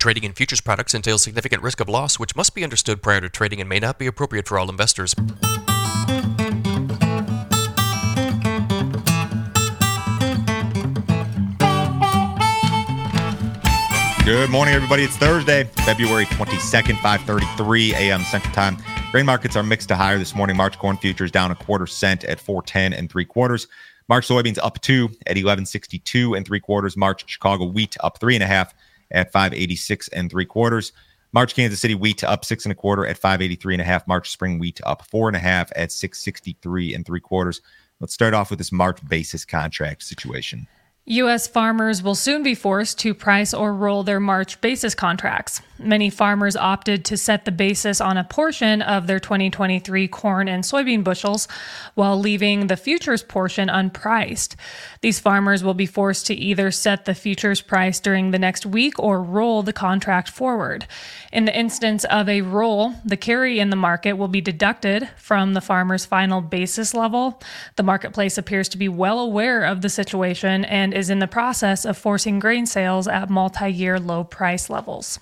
Trading in futures products entails significant risk of loss, which must be understood prior to trading and may not be appropriate for all investors. Good morning, everybody. It's Thursday, February 22nd, 5:33 a.m. Central Time. Grain markets are mixed to higher this morning. March corn futures down a quarter cent at 410 and three quarters. March soybeans up two at 1162 and three quarters. March Chicago wheat up three and a half at 586 and three quarters. March Kansas City wheat up six and a quarter at 583 and a half. March spring wheat up four and a half at 663 and three quarters. Let's start off with this March basis contract situation. U.S. farmers will soon be forced to price or roll their March basis contracts. Many farmers opted to set the basis on a portion of their 2023 corn and soybean bushels while leaving the futures portion unpriced. These farmers will be forced to either set the futures price during the next week or roll the contract forward. In the instance of a roll, the carry in the market will be deducted from the farmer's final basis level. The marketplace appears to be well aware of the situation and is in the process of forcing grain sales at multi year low price levels.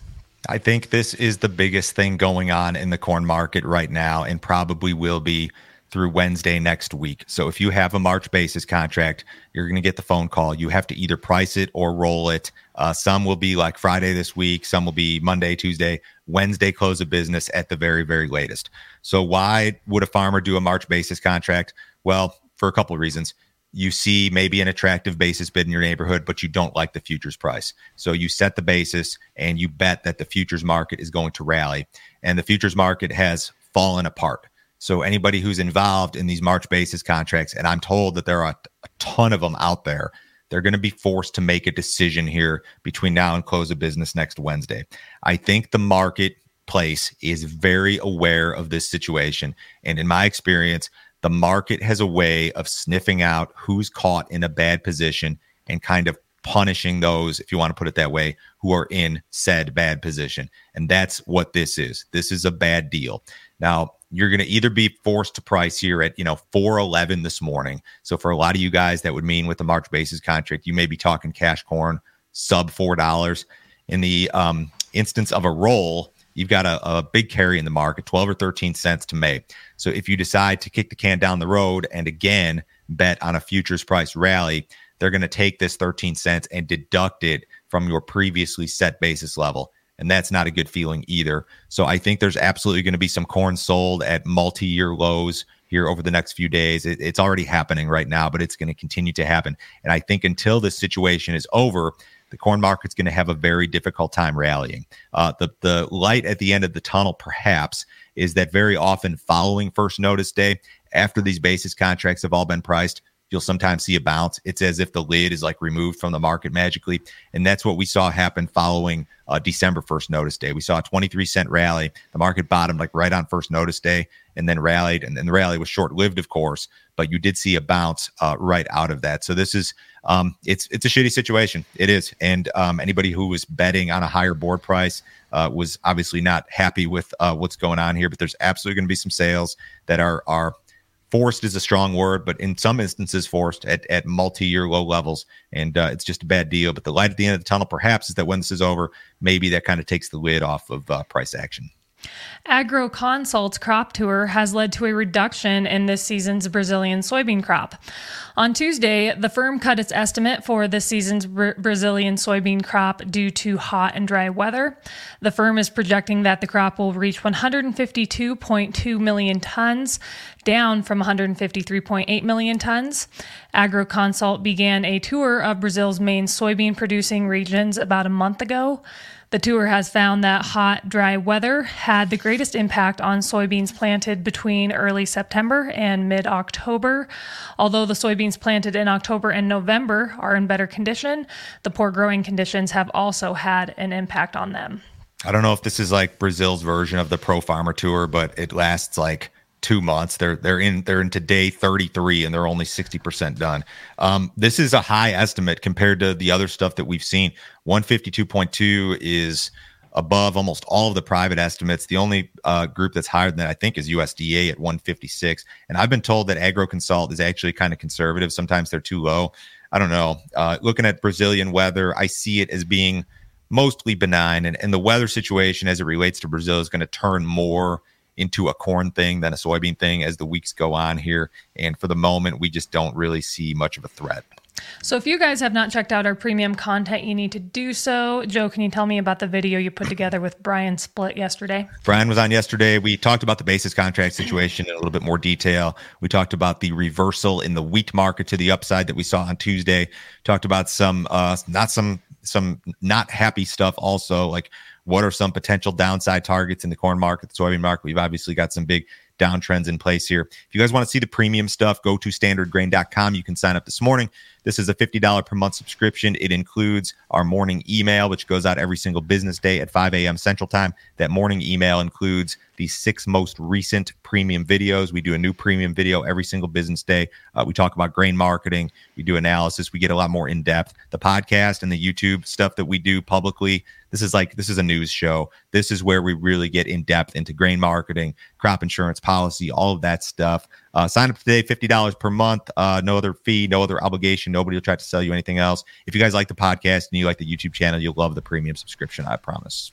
I think this is the biggest thing going on in the corn market right now and probably will be through Wednesday next week. So if you have a March basis contract, you're going to get the phone call. You have to either price it or roll it. Uh, some will be like Friday this week, some will be Monday, Tuesday, Wednesday close of business at the very, very latest. So why would a farmer do a March basis contract? Well, for a couple of reasons you see maybe an attractive basis bid in your neighborhood, but you don't like the futures price. So you set the basis and you bet that the futures market is going to rally. And the futures market has fallen apart. So anybody who's involved in these March basis contracts, and I'm told that there are a ton of them out there, they're going to be forced to make a decision here between now and close of business next Wednesday. I think the marketplace is very aware of this situation. And in my experience, the market has a way of sniffing out who's caught in a bad position and kind of punishing those, if you want to put it that way, who are in said bad position. And that's what this is. This is a bad deal. Now, you're going to either be forced to price here at, you know, 411 this morning. So for a lot of you guys, that would mean with the March basis contract, you may be talking cash corn sub $4. In the um, instance of a roll, you've got a, a big carry in the market, 12 or 13 cents to make. So if you decide to kick the can down the road and again bet on a futures price rally, they're going to take this 13 cents and deduct it from your previously set basis level. And that's not a good feeling either. So I think there's absolutely going to be some corn sold at multi year lows here over the next few days. It, it's already happening right now, but it's going to continue to happen. And I think until this situation is over, the corn market's going to have a very difficult time rallying. Uh, the the light at the end of the tunnel, perhaps, is that very often following first notice day, after these basis contracts have all been priced, you'll sometimes see a bounce. It's as if the lid is like removed from the market magically. And that's what we saw happen following uh, December 1st notice day. We saw a 23 cent rally. The market bottomed like right on first notice day and then rallied. And then the rally was short lived, of course, but you did see a bounce uh, right out of that. So this is, um, it's, it's a shitty situation. It is. And um, anybody who was betting on a higher board price uh, was obviously not happy with uh, what's going on here, but there's absolutely going to be some sales that are, are, forced is a strong word, but in some instances forced at, at multi-year low levels. And uh, it's just a bad deal. But the light at the end of the tunnel, perhaps, is that when this is over, maybe that kind of takes the lid off of uh, price action. AgroConsult's crop tour has led to a reduction in this season's Brazilian soybean crop. On Tuesday, the firm cut its estimate for this season's Br- Brazilian soybean crop due to hot and dry weather. The firm is projecting that the crop will reach 152.2 million tons, down from 153.8 million tons. AgroConsult began a tour of Brazil's main soybean producing regions about a month ago. The tour has found that hot, dry weather had the greatest impact on soybeans planted between early September and mid October. Although the soybeans planted in October and November are in better condition, the poor growing conditions have also had an impact on them. I don't know if this is like Brazil's version of the Pro Farmer Tour, but it lasts like two months. They're they're in they're into day 33 and they're only 60% done. Um, this is a high estimate compared to the other stuff that we've seen. 152.2 is above almost all of the private estimates. The only uh, group that's higher than that, I think, is USDA at 156. And I've been told that AgroConsult is actually kind of conservative. Sometimes they're too low. I don't know. Uh, looking at Brazilian weather, I see it as being mostly benign. And, and the weather situation as it relates to Brazil is going to turn more into a corn thing than a soybean thing as the weeks go on here. And for the moment, we just don't really see much of a threat. So, if you guys have not checked out our premium content, you need to do so. Joe, can you tell me about the video you put together with Brian Split yesterday? Brian was on yesterday. We talked about the basis contract situation in a little bit more detail. We talked about the reversal in the wheat market to the upside that we saw on Tuesday. Talked about some, uh, not some, some not happy stuff. Also, like what are some potential downside targets in the corn market, the soybean market? We've obviously got some big downtrends in place here. If you guys want to see the premium stuff, go to standardgrain.com. You can sign up this morning. This is a $50 per month subscription. It includes our morning email, which goes out every single business day at 5 a.m. Central Time. That morning email includes the six most recent premium videos. We do a new premium video every single business day. Uh, we talk about grain marketing, we do analysis, we get a lot more in depth. The podcast and the YouTube stuff that we do publicly this is like this is a news show. This is where we really get in depth into grain marketing, crop insurance policy, all of that stuff. Uh, sign up today, $50 per month. Uh, no other fee, no other obligation. Nobody will try to sell you anything else. If you guys like the podcast and you like the YouTube channel, you'll love the premium subscription, I promise.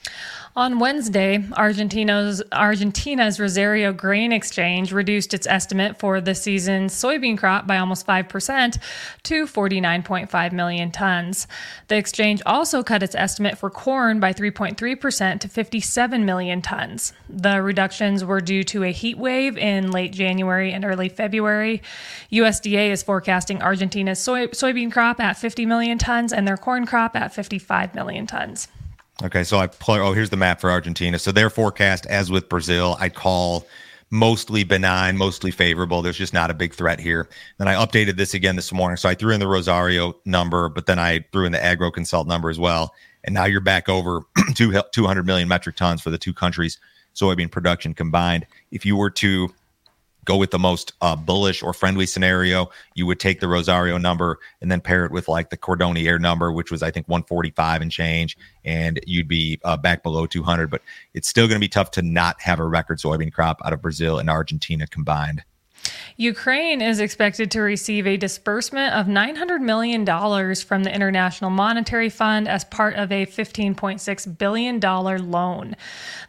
On Wednesday, Argentina's Argentina's Rosario Grain Exchange reduced its estimate for the season's soybean crop by almost 5% to 49.5 million tons. The exchange also cut its estimate for corn by 3.3% to 57 million tons. The reductions were due to a heat wave in late January and early February. USDA is forecasting Argentina's soy, soybean crop at 50 million tons and their corn crop at 55 million tons. Okay, so I play. Oh, here's the map for Argentina. So their forecast, as with Brazil, I'd call mostly benign, mostly favorable. There's just not a big threat here. Then I updated this again this morning. So I threw in the Rosario number, but then I threw in the Agro Consult number as well. And now you're back over 200 million metric tons for the two countries' soybean production combined. If you were to go with the most uh, bullish or friendly scenario, you would take the Rosario number and then pair it with like the Cordonnier number, which was I think 145 and change, and you'd be uh, back below 200. But it's still going to be tough to not have a record soybean crop out of Brazil and Argentina combined. Ukraine is expected to receive a disbursement of $900 million from the International Monetary Fund as part of a $15.6 billion loan.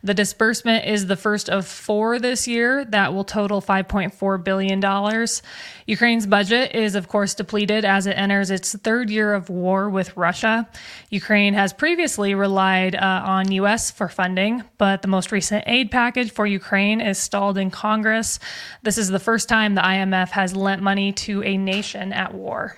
The disbursement is the first of four this year that will total $5.4 billion. Ukraine's budget is, of course, depleted as it enters its third year of war with Russia. Ukraine has previously relied uh, on U.S. for funding, but the most recent aid package for Ukraine is stalled in Congress. This is the first time the IMF has lent money to a nation at war.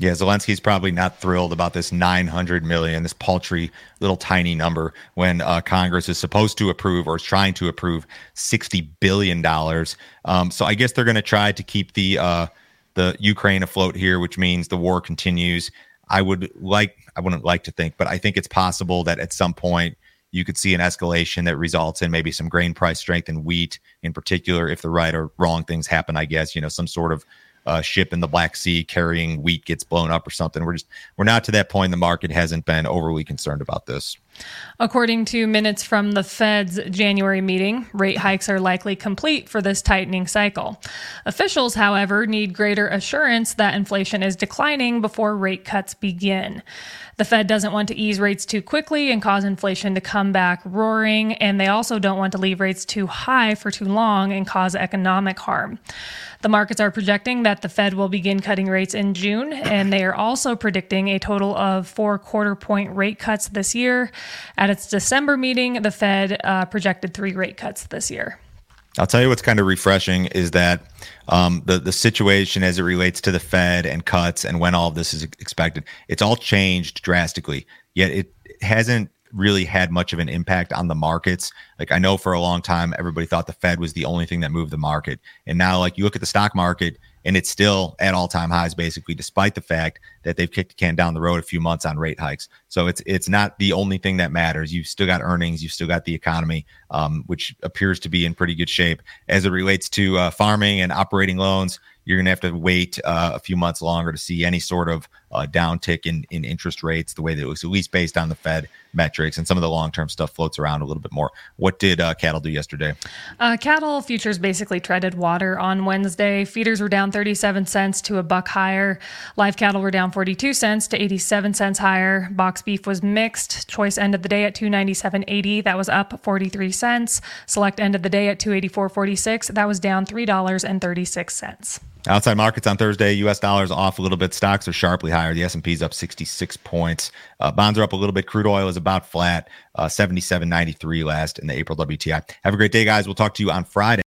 Yeah, Zelensky's probably not thrilled about this 900 million, this paltry little tiny number, when uh, Congress is supposed to approve or is trying to approve 60 billion dollars. Um, so I guess they're going to try to keep the uh, the Ukraine afloat here, which means the war continues. I would like, I wouldn't like to think, but I think it's possible that at some point you could see an escalation that results in maybe some grain price strength in wheat in particular if the right or wrong things happen i guess you know some sort of uh, ship in the black sea carrying wheat gets blown up or something. We're just we're not to that point. The market hasn't been overly concerned about this According to minutes from the Fed's January meeting, rate hikes are likely complete for this tightening cycle. Officials, however, need greater assurance that inflation is declining before rate cuts begin. The Fed doesn't want to ease rates too quickly and cause inflation to come back roaring, and they also don't want to leave rates too high for too long and cause economic harm. The markets are projecting that the Fed will begin cutting rates in June, and they are also predicting a total of four quarter point rate cuts this year. At its December meeting, the Fed uh, projected three rate cuts this year. I'll tell you what's kind of refreshing is that um, the the situation as it relates to the Fed and cuts and when all of this is expected, it's all changed drastically. Yet it hasn't really had much of an impact on the markets. Like I know for a long time, everybody thought the Fed was the only thing that moved the market, and now like you look at the stock market and it's still at all time highs basically, despite the fact that they've kicked the can down the road a few months on rate hikes. So it's it's not the only thing that matters. You've still got earnings, you've still got the economy, um, which appears to be in pretty good shape as it relates to uh, farming and operating loans. You're going to have to wait uh, a few months longer to see any sort of uh, downtick in, in interest rates, the way that it was at least based on the Fed metrics and some of the long term stuff floats around a little bit more. What did uh, cattle do yesterday? Uh, cattle futures basically treaded water on Wednesday. Feeders were down 37 cents to a buck higher. Live cattle were down 42 cents to 87 cents higher. Box beef was mixed. Choice ended the day at 297.80. That was up 43 cents. Select ended the day at 284.46. That was down $3.36. Outside markets on Thursday, U.S. dollars off a little bit. Stocks are sharply higher. The S&P is up 66 points. Uh, bonds are up a little bit. Crude oil is about flat, uh, 77.93 last in the April WTI. Have a great day, guys. We'll talk to you on Friday.